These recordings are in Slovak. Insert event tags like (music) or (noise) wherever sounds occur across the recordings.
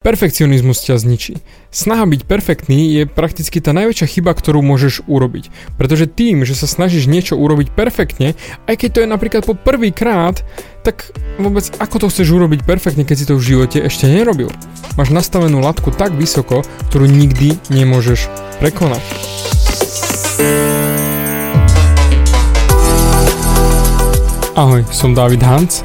Perfekcionizmus ťa zničí. Snaha byť perfektný je prakticky tá najväčšia chyba, ktorú môžeš urobiť. Pretože tým, že sa snažíš niečo urobiť perfektne, aj keď to je napríklad po prvý krát, tak vôbec ako to chceš urobiť perfektne, keď si to v živote ešte nerobil? Máš nastavenú latku tak vysoko, ktorú nikdy nemôžeš prekonať. Ahoj, som David Hans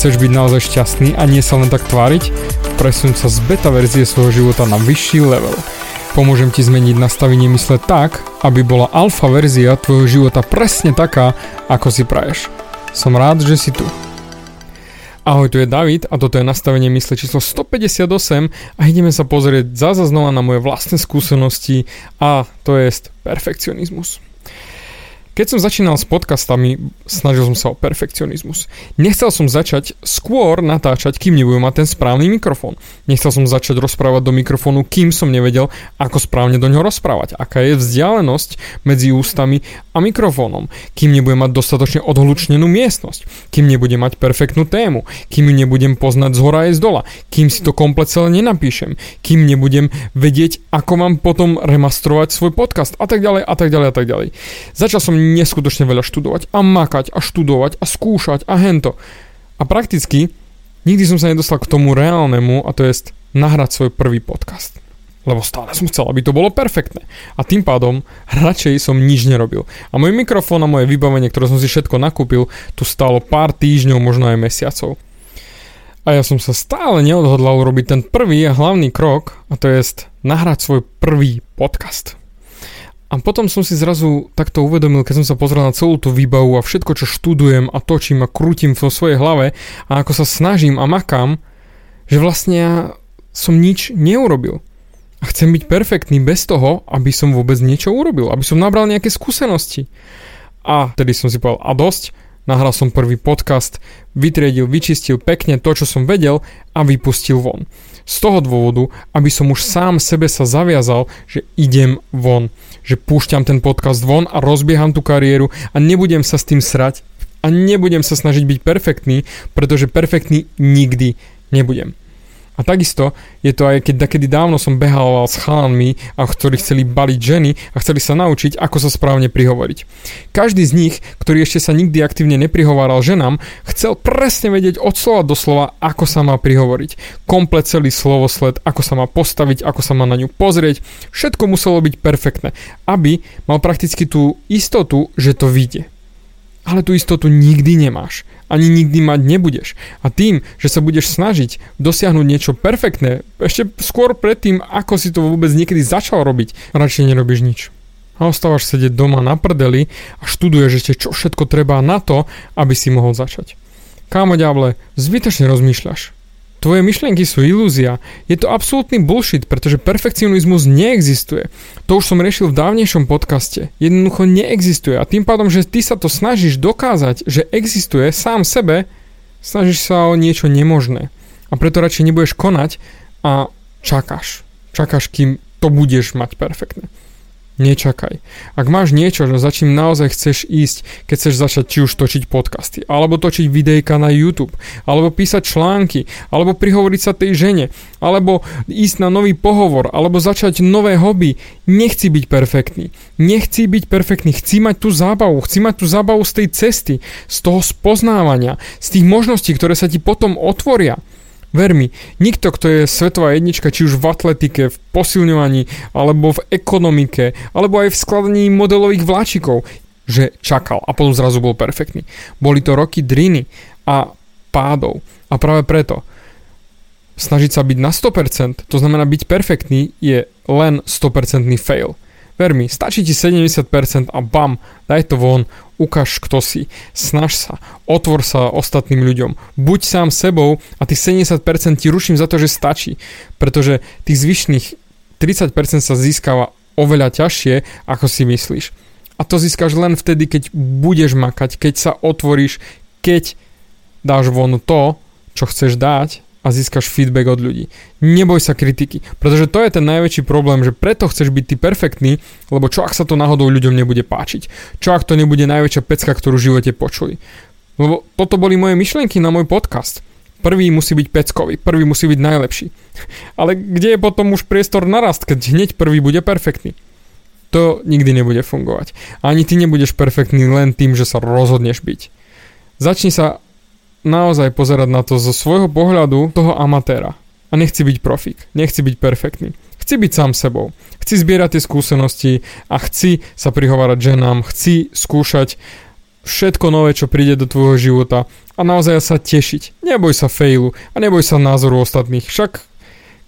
Chceš byť naozaj šťastný a nie sa len tak tváriť? Presun sa z beta verzie svojho života na vyšší level. Pomôžem ti zmeniť nastavenie mysle tak, aby bola alfa verzia tvojho života presne taká, ako si praješ. Som rád, že si tu. Ahoj, tu je David a toto je nastavenie mysle číslo 158 a ideme sa pozrieť zase znova na moje vlastné skúsenosti a to je perfekcionizmus. Keď som začínal s podcastami, snažil som sa o perfekcionizmus. Nechcel som začať skôr natáčať, kým nebudem mať ten správny mikrofón. Nechcel som začať rozprávať do mikrofónu, kým som nevedel, ako správne do ňoho rozprávať. Aká je vzdialenosť medzi ústami a mikrofónom. Kým nebudem mať dostatočne odhlučnenú miestnosť. Kým nebudem mať perfektnú tému. Kým ju nebudem poznať z hora aj z dola. Kým si to komplet celé nenapíšem. Kým nebudem vedieť, ako mám potom remastrovať svoj podcast a tak ďalej a tak ďalej a tak ďalej. Začal som neskutočne veľa študovať a makať a študovať a skúšať a hento. A prakticky nikdy som sa nedostal k tomu reálnemu a to je nahrať svoj prvý podcast. Lebo stále som chcel, aby to bolo perfektné. A tým pádom radšej som nič nerobil. A môj mikrofón a moje vybavenie, ktoré som si všetko nakúpil, tu stálo pár týždňov, možno aj mesiacov. A ja som sa stále neodhodlal urobiť ten prvý a hlavný krok, a to je nahrať svoj prvý podcast. A potom som si zrazu takto uvedomil, keď som sa pozrel na celú tú výbavu a všetko, čo študujem a točím a krútim vo svojej hlave a ako sa snažím a makám, že vlastne ja som nič neurobil. A chcem byť perfektný bez toho, aby som vôbec niečo urobil, aby som nabral nejaké skúsenosti. A tedy som si povedal, a dosť, nahral som prvý podcast, vytriedil, vyčistil pekne to, čo som vedel a vypustil von. Z toho dôvodu, aby som už sám sebe sa zaviazal, že idem von že púšťam ten podcast von a rozbieham tú kariéru a nebudem sa s tým srať a nebudem sa snažiť byť perfektný, pretože perfektný nikdy nebudem. A takisto je to aj keď kedy dávno som behal s chalanmi, a ktorí chceli baliť ženy a chceli sa naučiť, ako sa správne prihovoriť. Každý z nich, ktorý ešte sa nikdy aktívne neprihováral ženám, chcel presne vedieť od slova do slova, ako sa má prihovoriť. Komplet celý slovosled, ako sa má postaviť, ako sa má na ňu pozrieť. Všetko muselo byť perfektné, aby mal prakticky tú istotu, že to vyjde ale tú istotu nikdy nemáš. Ani nikdy mať nebudeš. A tým, že sa budeš snažiť dosiahnuť niečo perfektné, ešte skôr predtým, ako si to vôbec niekedy začal robiť, radšej nerobíš nič. A ostávaš sedieť doma na prdeli a študuješ ešte čo všetko treba na to, aby si mohol začať. Kámo ďable, zbytočne rozmýšľaš. Tvoje myšlienky sú ilúzia. Je to absolútny bullshit, pretože perfekcionizmus neexistuje. To už som riešil v dávnejšom podcaste. Jednoducho neexistuje a tým pádom, že ty sa to snažíš dokázať, že existuje sám sebe, snažíš sa o niečo nemožné. A preto radšej nebudeš konať a čakáš. Čakáš, kým to budeš mať perfektne. Nečakaj. Ak máš niečo, za čím naozaj chceš ísť, keď chceš začať či už točiť podcasty, alebo točiť videjka na YouTube, alebo písať články, alebo prihovoriť sa tej žene, alebo ísť na nový pohovor, alebo začať nové hobby, nechci byť perfektný. Nechci byť perfektný, chci mať tú zábavu, chci mať tú zábavu z tej cesty, z toho spoznávania, z tých možností, ktoré sa ti potom otvoria. Ver mi, nikto, kto je svetová jednička, či už v atletike, v posilňovaní, alebo v ekonomike, alebo aj v skladaní modelových vláčikov, že čakal a potom zrazu bol perfektný. Boli to roky driny a pádov. A práve preto snažiť sa byť na 100%, to znamená byť perfektný, je len 100% fail. Ver stačí ti 70% a bam, daj to von, Ukáž, kto si. Snaž sa. Otvor sa ostatným ľuďom. Buď sám sebou a tých 70% ti ruším za to, že stačí. Pretože tých zvyšných 30% sa získava oveľa ťažšie, ako si myslíš. A to získaš len vtedy, keď budeš makať, keď sa otvoríš, keď dáš von to, čo chceš dať a získaš feedback od ľudí. Neboj sa kritiky, pretože to je ten najväčší problém, že preto chceš byť ty perfektný, lebo čo ak sa to náhodou ľuďom nebude páčiť? Čo ak to nebude najväčšia pecka, ktorú v živote počuli? Lebo toto boli moje myšlienky na môj podcast. Prvý musí byť peckový, prvý musí byť najlepší. Ale kde je potom už priestor na rast, keď hneď prvý bude perfektný? To nikdy nebude fungovať. Ani ty nebudeš perfektný len tým, že sa rozhodneš byť. Začni sa naozaj pozerať na to zo svojho pohľadu toho amatéra. A nechci byť profík, nechci byť perfektný. Chci byť sám sebou. Chci zbierať tie skúsenosti a chci sa prihovárať ženám, chci skúšať všetko nové, čo príde do tvojho života a naozaj sa tešiť. Neboj sa failu a neboj sa názoru ostatných. Však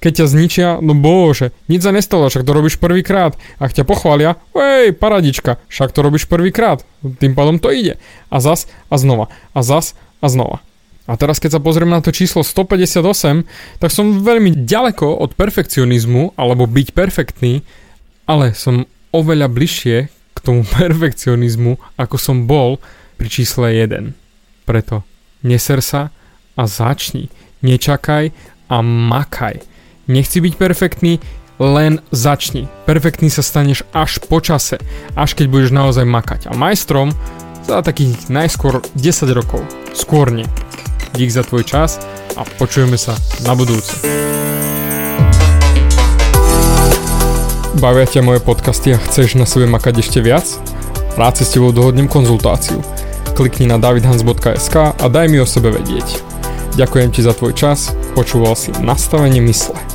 keď ťa zničia, no bože, nič sa nestalo, však to robíš prvýkrát. Ak ťa pochvália, hej, paradička, však to robíš prvýkrát. Tým pádom to ide. A zas a znova. A zas a znova. A teraz keď sa pozriem na to číslo 158, tak som veľmi ďaleko od perfekcionizmu, alebo byť perfektný, ale som oveľa bližšie k tomu (laughs) perfekcionizmu, ako som bol pri čísle 1. Preto neser sa a začni. Nečakaj a makaj. Nechci byť perfektný, len začni. Perfektný sa staneš až po čase, až keď budeš naozaj makať. A majstrom za takých najskôr 10 rokov. Skôr nie. Dík za tvoj čas a počujeme sa na budúce. Bavia ťa moje podcasty a chceš na sebe makať ešte viac? Rád si s tebou dohodnem konzultáciu. Klikni na davidhans.sk a daj mi o sebe vedieť. Ďakujem ti za tvoj čas, počúval si nastavenie mysle.